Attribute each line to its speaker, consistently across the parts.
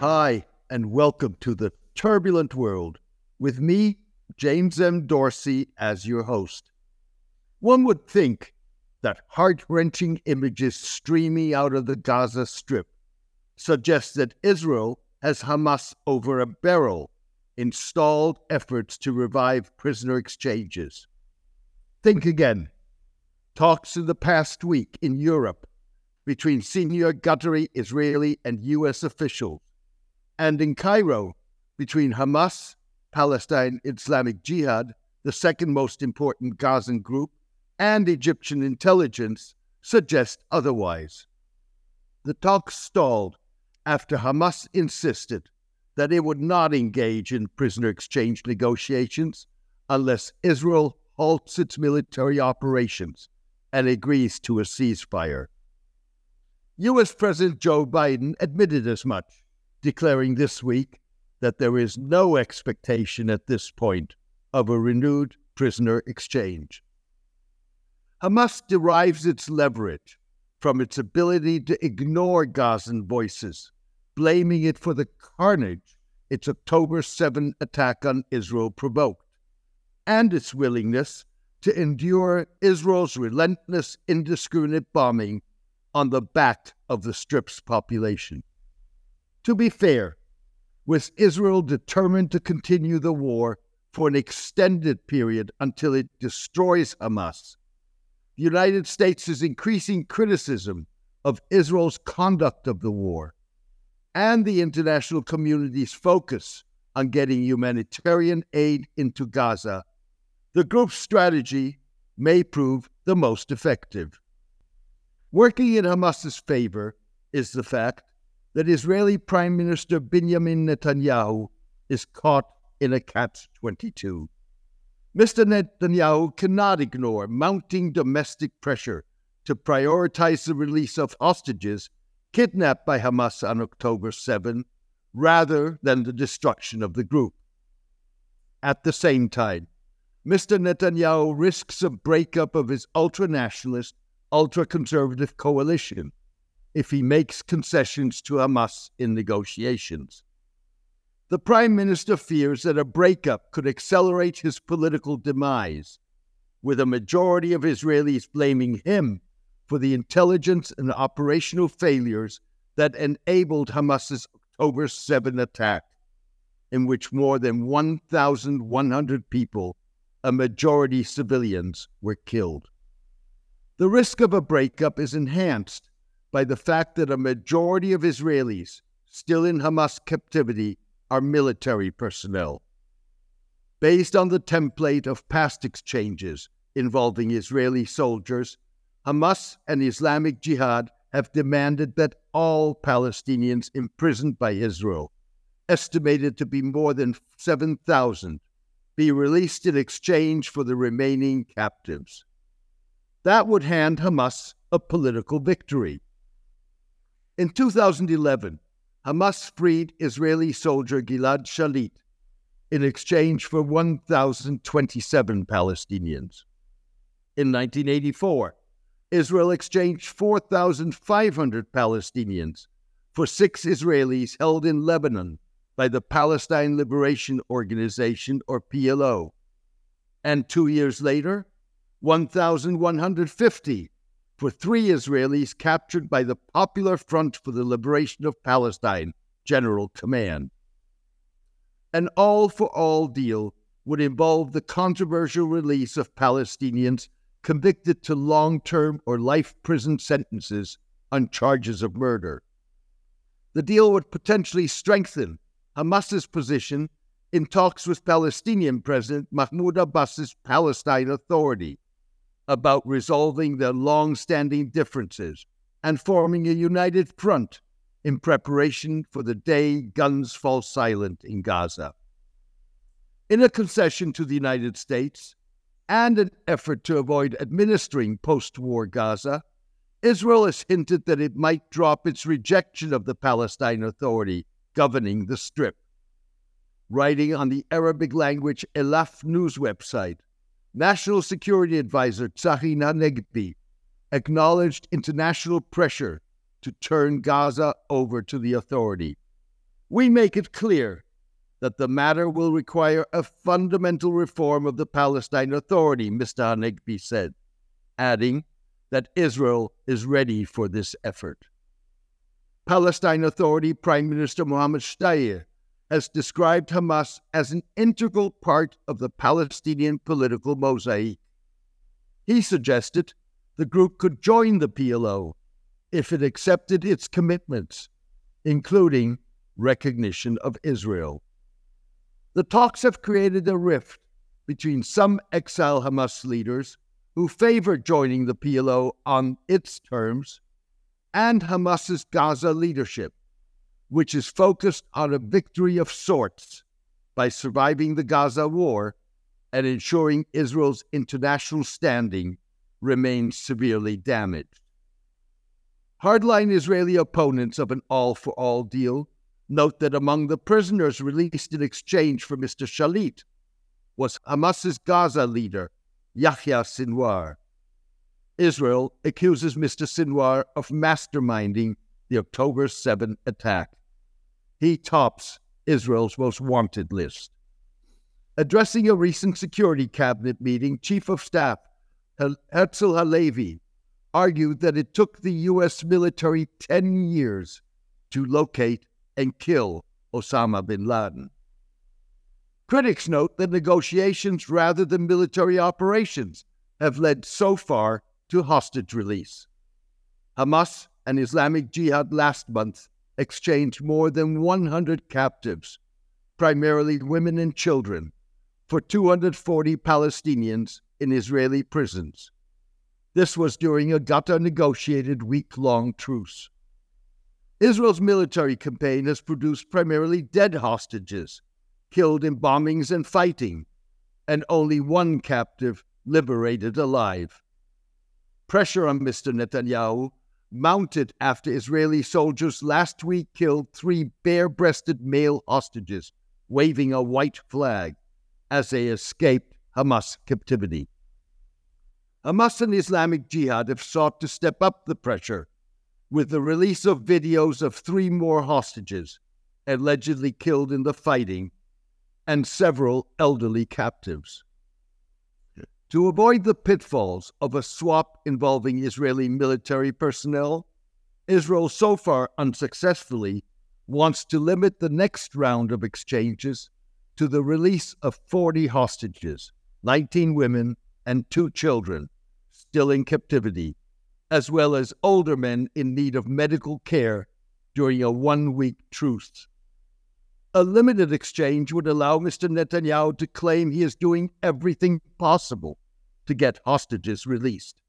Speaker 1: Hi, and welcome to the turbulent world with me, James M. Dorsey, as your host. One would think that heart wrenching images streaming out of the Gaza Strip suggest that Israel has Hamas over a barrel in stalled efforts to revive prisoner exchanges. Think again. Talks in the past week in Europe between senior Qatari, Israeli, and U.S. officials, and in Cairo between Hamas, Palestine Islamic Jihad, the second most important Gazan group, and Egyptian intelligence suggest otherwise. The talks stalled after Hamas insisted that it would not engage in prisoner exchange negotiations unless Israel halts its military operations and agrees to a ceasefire. U.S. President Joe Biden admitted as much, declaring this week that there is no expectation at this point of a renewed prisoner exchange. Hamas derives its leverage from its ability to ignore Gazan voices, blaming it for the carnage its October 7 attack on Israel provoked, and its willingness to endure Israel's relentless, indiscriminate bombing on the back of the Strip's population. To be fair, with Israel determined to continue the war for an extended period until it destroys Hamas, the United States is increasing criticism of Israel's conduct of the war and the international community's focus on getting humanitarian aid into Gaza. The group's strategy may prove the most effective. Working in Hamas's favor is the fact that Israeli Prime Minister Benjamin Netanyahu is caught in a catch 22. Mr. Netanyahu cannot ignore mounting domestic pressure to prioritize the release of hostages kidnapped by Hamas on October 7 rather than the destruction of the group. At the same time, Mr. Netanyahu risks a breakup of his ultra nationalist ultra conservative coalition if he makes concessions to Hamas in negotiations. The Prime Minister fears that a breakup could accelerate his political demise, with a majority of Israelis blaming him for the intelligence and operational failures that enabled Hamas's October 7 attack, in which more than 1,100 people, a majority civilians, were killed. The risk of a breakup is enhanced by the fact that a majority of Israelis still in Hamas captivity are military personnel. Based on the template of past exchanges involving Israeli soldiers, Hamas and Islamic Jihad have demanded that all Palestinians imprisoned by Israel, estimated to be more than 7,000, be released in exchange for the remaining captives. That would hand Hamas a political victory. In 2011, Hamas freed Israeli soldier Gilad Shalit in exchange for 1,027 Palestinians. In 1984, Israel exchanged 4,500 Palestinians for six Israelis held in Lebanon by the Palestine Liberation Organization, or PLO. And two years later, 1,150 for three Israelis captured by the Popular Front for the Liberation of Palestine General Command. An all for all deal would involve the controversial release of Palestinians convicted to long term or life prison sentences on charges of murder. The deal would potentially strengthen Hamas's position in talks with Palestinian President Mahmoud Abbas's Palestine Authority about resolving their long standing differences and forming a united front in preparation for the day guns fall silent in Gaza. In a concession to the United States and an effort to avoid administering post war Gaza, Israel has hinted that it might drop its rejection of the Palestine Authority governing the Strip. Writing on the Arabic language Elaf news website, National Security Advisor Tzachi Hanegbi acknowledged international pressure to turn Gaza over to the authority. we make it clear that the matter will require a fundamental reform of the Palestine Authority, Mr. Hanegbi said, adding that Israel is ready for this effort. Palestine Authority Prime Minister Mohammed Shtayyeh has described Hamas as an integral part of the Palestinian political mosaic. He suggested the group could join the PLO if it accepted its commitments, including recognition of Israel. The talks have created a rift between some exile Hamas leaders who favor joining the PLO on its terms and Hamas's Gaza leadership, which is focused on a victory of sorts by surviving the Gaza war and ensuring Israel's international standing remains severely damaged. Hardline Israeli opponents of an all for all deal note that among the prisoners released in exchange for Mr. Shalit was Hamas's Gaza leader, Yahya Sinwar. Israel accuses Mr. Sinwar of masterminding the October 7 attack. He tops Israel's most wanted list. Addressing a recent Security Cabinet meeting, Chief of Staff Herzi Halevi argued that it took the U.S. military 10 years to locate and kill Osama bin Laden. Critics note that negotiations rather than military operations have led so far to hostage release. Hamas and Islamic Jihad last month exchanged more than 100 captives, primarily women and children, for 240 Palestinians in Israeli prisons. This was during a Qatar negotiated week long truce. Israel's military campaign has produced primarily dead hostages, killed in bombings and fighting, and only one captive liberated alive. Pressure on Mr. Netanyahu mounted after Israeli soldiers last week killed three bare breasted male hostages waving a white flag as they escaped Hamas captivity. Hamas and Islamic Jihad have sought to step up the pressure with the release of videos of three more hostages allegedly killed in the fighting and several elderly captives. To avoid the pitfalls of a swap involving Israeli military personnel, Israel so far unsuccessfully wants to limit the next round of exchanges to the release of 40 hostages, 19 women and two children still in captivity, as well as older men in need of medical care during a one week truce. A limited exchange would allow Mr. Netanyahu to claim he is doing everything possible to get hostages released.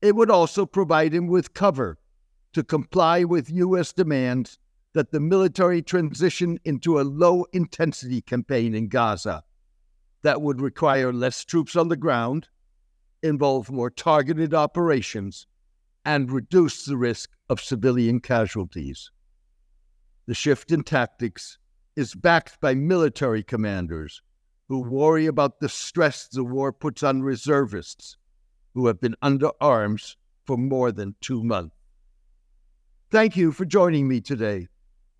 Speaker 1: It would also provide him with cover to comply with U.S. demands that the military transition into a low intensity campaign in Gaza that would require less troops on the ground, involve more targeted operations, and reduce the risk of civilian casualties. The shift in tactics is backed by military commanders who worry about the stress the war puts on reservists who have been under arms for more than two months. Thank you for joining me today.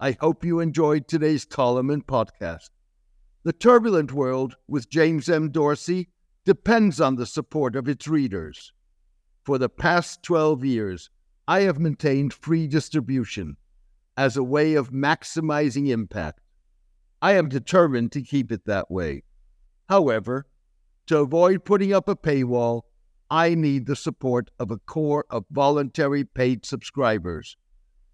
Speaker 1: I hope you enjoyed today's column and podcast. The Turbulent World with James M. Dorsey depends on the support of its readers. For the past 12 years, I have maintained free distribution as a way of maximizing impact. I am determined to keep it that way. However, to avoid putting up a paywall, I need the support of a core of voluntary paid subscribers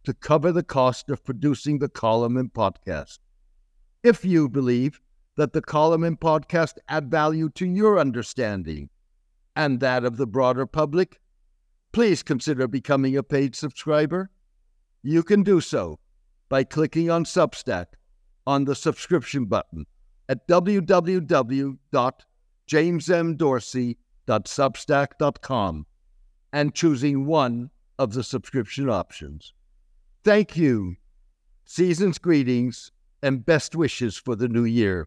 Speaker 1: to cover the cost of producing the column and podcast. If you believe that the column and podcast add value to your understanding and that of the broader public, please consider becoming a paid subscriber. You can do so by clicking on Substack on the subscription button at www.jamesmdorsey.substack.com and choosing one of the subscription options. Thank you. Season's greetings and best wishes for the new year.